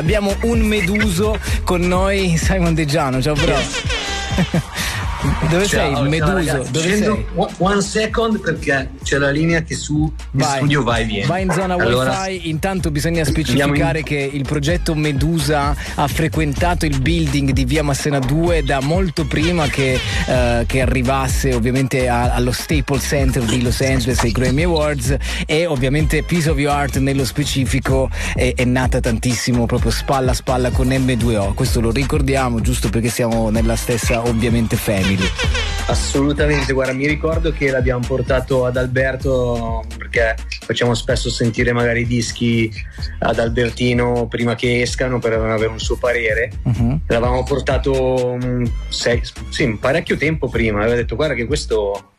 abbiamo un meduso con noi, Simon De Giano. Ciao, bro. Dove ciao, sei? Meduso? Dove sei? One second perché c'è la linea che su vai. studio va e viene. Vai in zona allora, wifi. Intanto bisogna specificare in... che il progetto Medusa ha frequentato il building di via Massena 2 da molto prima che, uh, che arrivasse ovviamente a, allo Staples Center di Los Angeles ai Grammy Awards e ovviamente Piece of Your Art nello specifico è, è nata tantissimo proprio spalla a spalla con M2O. Questo lo ricordiamo giusto perché siamo nella stessa ovviamente family simili. Assolutamente, guarda, mi ricordo che l'abbiamo portato ad Alberto perché facciamo spesso sentire magari i dischi ad Albertino prima che escano per avere un suo parere. Uh-huh. L'avevamo portato um, sei, sì, parecchio tempo prima, aveva detto guarda che questo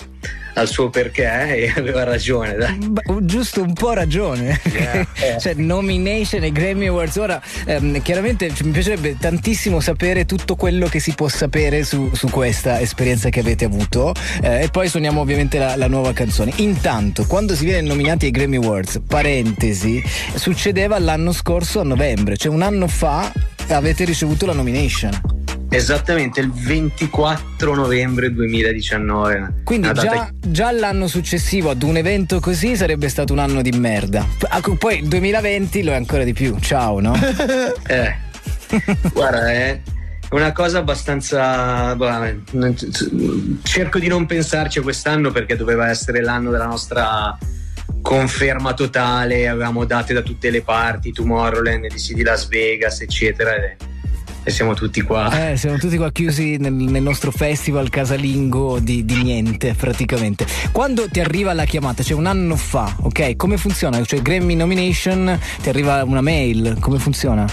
al suo perché e aveva ragione. Dai. giusto un po' ragione. Yeah. cioè, nomination e Grammy Awards. Ora, ehm, chiaramente mi piacerebbe tantissimo sapere tutto quello che si può sapere su, su questa esperienza che avete avuto. Eh, e poi suoniamo ovviamente la, la, nuova canzone. Intanto, quando si viene nominati ai Grammy Awards, parentesi, succedeva l'anno scorso a novembre, cioè un anno fa avete ricevuto la nomination. Esattamente il 24 novembre 2019. Quindi già, già, l'anno successivo ad un evento così sarebbe stato un anno di merda. Poi il 2020 lo è ancora di più. Ciao, no? eh. Guarda, è una cosa abbastanza. Cerco di non pensarci a quest'anno perché doveva essere l'anno della nostra conferma totale. Avevamo date da tutte le parti, Tomorrowland, DC di Las Vegas, eccetera e siamo tutti qua. Eh, siamo tutti qua chiusi nel, nel nostro festival casalingo di, di, niente praticamente. Quando ti arriva la chiamata, cioè un anno fa, ok? Come funziona? Cioè Grammy nomination, ti arriva una mail, come funziona?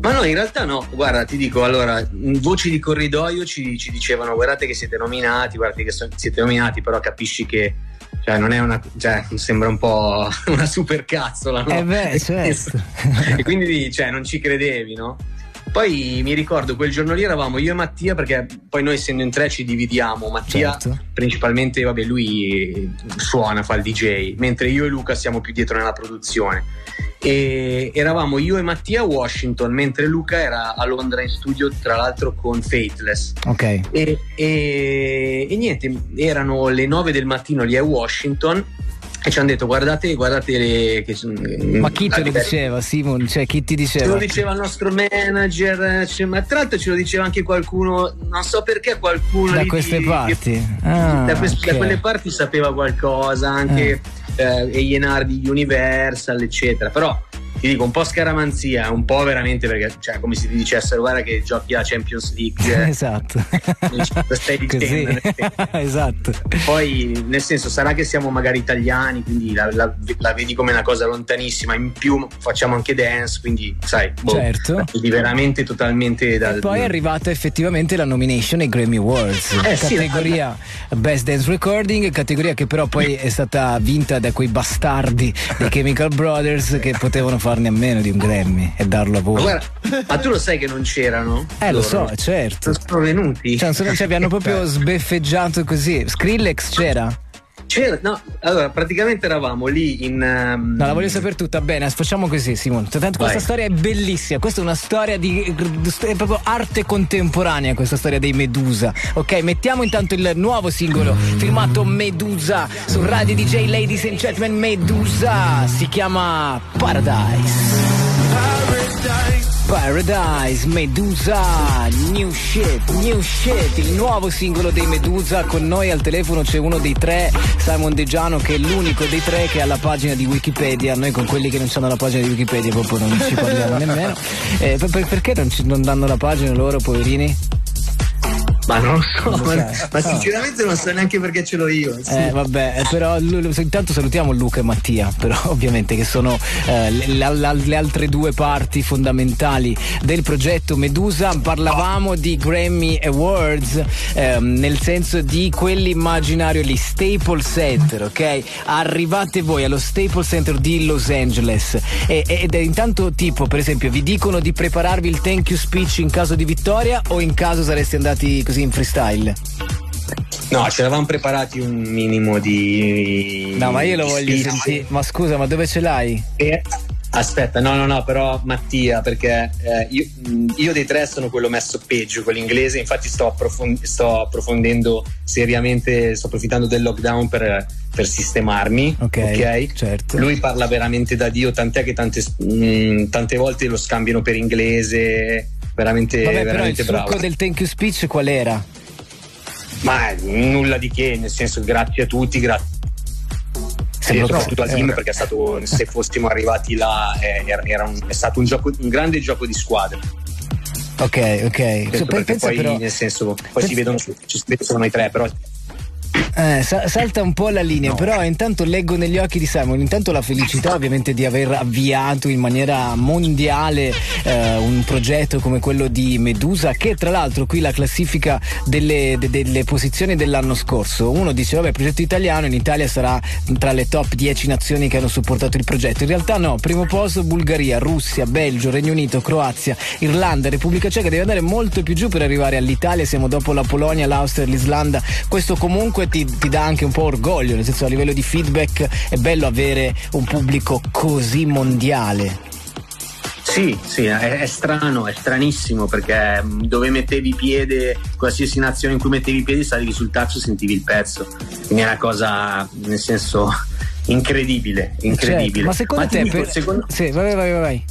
Ma no, in realtà no, guarda, ti dico, allora, voci di corridoio ci, ci dicevano guardate che siete nominati, guardate che so, siete nominati, però capisci che cioè non è una cioè sembra un po' una super cazzola no? Eh beh certo e quindi cioè non ci credevi no? Poi mi ricordo quel giorno lì eravamo io e Mattia, perché poi noi essendo in tre ci dividiamo. Mattia certo. principalmente, vabbè, lui suona, fa il DJ, mentre io e Luca siamo più dietro nella produzione. E eravamo io e Mattia a Washington, mentre Luca era a Londra in studio, tra l'altro con Faithless. Ok. E, e, e niente, erano le 9 del mattino lì a Washington e ci hanno detto guardate, guardate le, che, ma chi te lo diceva Simon? Cioè chi ti diceva? Ce lo diceva il nostro manager cioè, ma tra l'altro ce lo diceva anche qualcuno non so perché qualcuno da queste di, parti ah, da, quest, okay. da, quelle parti sapeva qualcosa anche eh. eh, A&R di Universal eccetera però ti dico un po' scaramanzia, un po' veramente perché, cioè, come se ti dicessero, guarda che giochi a Champions League. esatto. Stai dicendo. esatto. Poi, nel senso, sarà che siamo magari italiani, quindi la, la, la, vedi come una cosa lontanissima. In più facciamo anche dance, quindi, sai, boh, certo. Veramente totalmente da. E poi è arrivata effettivamente la nomination ai Grammy Awards. Eh, categoria sì, Best Dance Recording, categoria che però poi è stata vinta da quei bastardi dei Chemical Brothers che potevano fare farne a meno di un Grammy e darlo a voi. Ma, guarda, ma tu lo sai che non c'erano? Eh, loro. lo so, certo. Sono venuti. Cioè, sono, cioè, vi hanno proprio sbeffeggiato così. Skrillex c'era? C'era, no, allora praticamente eravamo lì in. Um... No, la voglio sapere tutta. Bene, facciamo così, Simone. Tanto questa storia è bellissima. Questa è una storia di. è proprio arte contemporanea, questa storia dei Medusa. Ok, mettiamo intanto il nuovo singolo firmato Medusa su Radio DJ Ladies and Gentlemen Medusa. Si chiama Paradise. Paradise. Paradise, Medusa, New Shit, New Shit, il nuovo singolo dei Medusa. Con noi al telefono c'è uno dei tre, Simon De Giano, che è l'unico dei tre che ha la pagina di Wikipedia. Noi con quelli che non hanno la pagina di Wikipedia proprio non ci parliamo nemmeno. Eh, per, perché non, ci, non danno la pagina loro, poverini? Ma non lo so, ma, ma, sinceramente non so neanche perché ce l'ho io. Sì. Eh, vabbè, eh, però intanto salutiamo Luca e Mattia, però ovviamente che sono eh, le, le, le, altre due parti fondamentali del progetto Medusa. Parlavamo di Grammy Awards, ehm, nel senso di quell'immaginario lì, Staples Center, ok? Arrivate voi allo Staples Center di Los Angeles e, ed è intanto tipo, per esempio, vi dicono di prepararvi il thank you speech in caso di vittoria o in caso sareste andati così in freestyle? No, ci eravamo preparati un minimo di. No, ma io lo voglio sentire. Ma scusa, ma dove ce l'hai? E Aspetta, no, no, no, però Mattia, perché eh, io, io, dei tre sono quello messo peggio con l'inglese, infatti sto, approfond- sto approfondendo seriamente, sto approfittando del lockdown per, per sistemarmi. Ok, okay? Certo. Lui parla veramente da Dio, tant'è che tante, mh, tante volte lo scambiano per inglese, veramente, Vabbè, veramente però il succo del thank you speech qual era? Ma nulla di che, nel senso grazie a tutti, grazie sì, soprattutto al team eh, perché è stato, se fossimo arrivati là eh, era un, è stato un, gioco, un grande gioco di squadra. Ok ok. Penso, pensa poi però, nel senso poi pensa, si vedono ci vedono noi tre però eh, salta un po' la linea, no. però intanto leggo negli occhi di Simon, intanto la felicità ovviamente di aver avviato in maniera mondiale eh, un progetto come quello di Medusa, che tra l'altro qui la classifica delle, de, delle, posizioni dell'anno scorso, uno dice vabbè progetto italiano, in Italia sarà tra le top 10 nazioni che hanno supportato il progetto, in realtà no, primo posto Bulgaria, Russia, Belgio, Regno Unito, Croazia, Irlanda, Repubblica Ceca, deve andare molto più giù per arrivare all'Italia, siamo dopo la Polonia, l'Austria, l'Islanda, questo comunque comunque ti, ti, dà anche un po' orgoglio, nel senso a livello di feedback è bello avere un pubblico così mondiale. Sì, sì, è, è, strano, è stranissimo perché mm, dove mettevi piede, qualsiasi nazione in cui mettevi piedi, salivi sul taxo e sentivi il pezzo. Quindi è una cosa, nel senso, incredibile, incredibile. Certo, ma secondo ma te, dico, per... secondo... Sì, vai, vai, vai.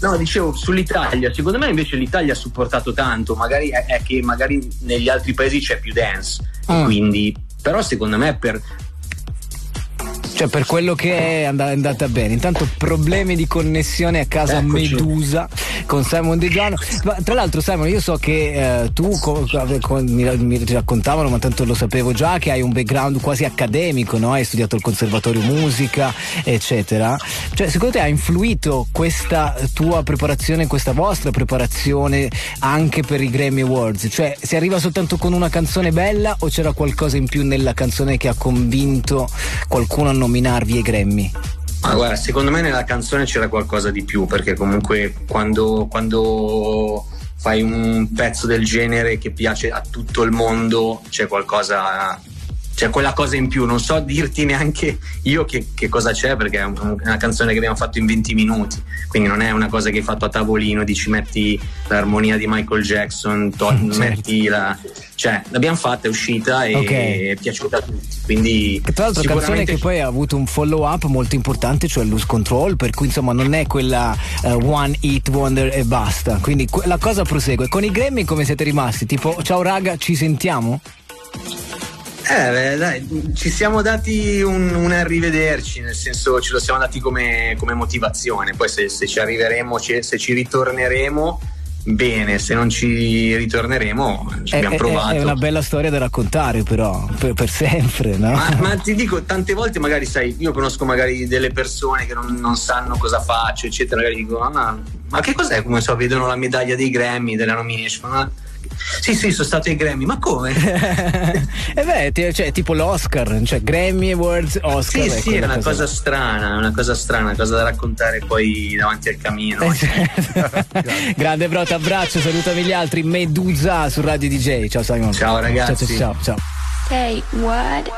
No, dicevo sull'Italia, secondo me invece l'Italia ha supportato tanto, magari è, è che magari negli altri paesi c'è più dance, mm. quindi però secondo me per, cioè, per quello che è andata bene. Intanto problemi di connessione a casa Eccoci. Medusa con Simon De Giano. Ma, tra l'altro, Simon, io so che eh, tu co- co- mi, mi, raccontavano, ma tanto lo sapevo già, che hai un background quasi accademico, no? Hai studiato il conservatorio musica, eccetera. Cioè, secondo te ha influito questa tua preparazione, questa vostra preparazione anche per i Grammy Awards? Cioè, si arriva soltanto con una canzone bella o c'era qualcosa in più nella canzone che ha convinto qualcuno a nominarvi ai Grammy? Ma guarda, secondo me nella canzone c'era qualcosa di più, perché comunque quando, quando fai un pezzo del genere che piace a tutto il mondo c'è qualcosa c'è quella cosa in più, non so dirti neanche io che, che, cosa c'è perché è una canzone che abbiamo fatto in 20 minuti, quindi non è una cosa che hai fatto a tavolino, dici metti l'armonia di Michael Jackson, to- certo. metti la... cioè l'abbiamo fatta, è uscita e okay. è piaciuta a tutti. Quindi tra l'altro sicuramente... canzone che poi ha avuto un follow up molto importante, cioè Lose Control, per cui insomma non è quella uh, one hit wonder e basta, quindi la cosa prosegue. Con i Grammy come siete rimasti? Tipo ciao raga, ci sentiamo? Eh, beh, dai, ci siamo dati un, un, arrivederci, nel senso ce lo siamo dati come, come motivazione. Poi se, se, ci arriveremo, se ci ritorneremo, bene, se non ci ritorneremo, ci è, abbiamo provato. È una bella storia da raccontare, però, per, per sempre, no? Ma, ma, ti dico, tante volte magari sai, io conosco magari delle persone che non, non sanno cosa faccio, eccetera, magari dico, ma, ma che cos'è? Come so, vedono la medaglia dei Grammy, della nomination, ma sì, sì, sono stato ai Grammy, ma come? e eh beh, cioè, tipo l'Oscar, cioè Grammy Awards, Oscar. Sì, sì, è una cosa, cosa strana, una cosa strana, una cosa da raccontare poi davanti al camino. Eh, certo. Grande bro, ti abbraccio, salutami gli altri, Medusa su Radio DJ. Ciao Simon. Ciao ragazzi. Ciao, ciao, ciao. Say what?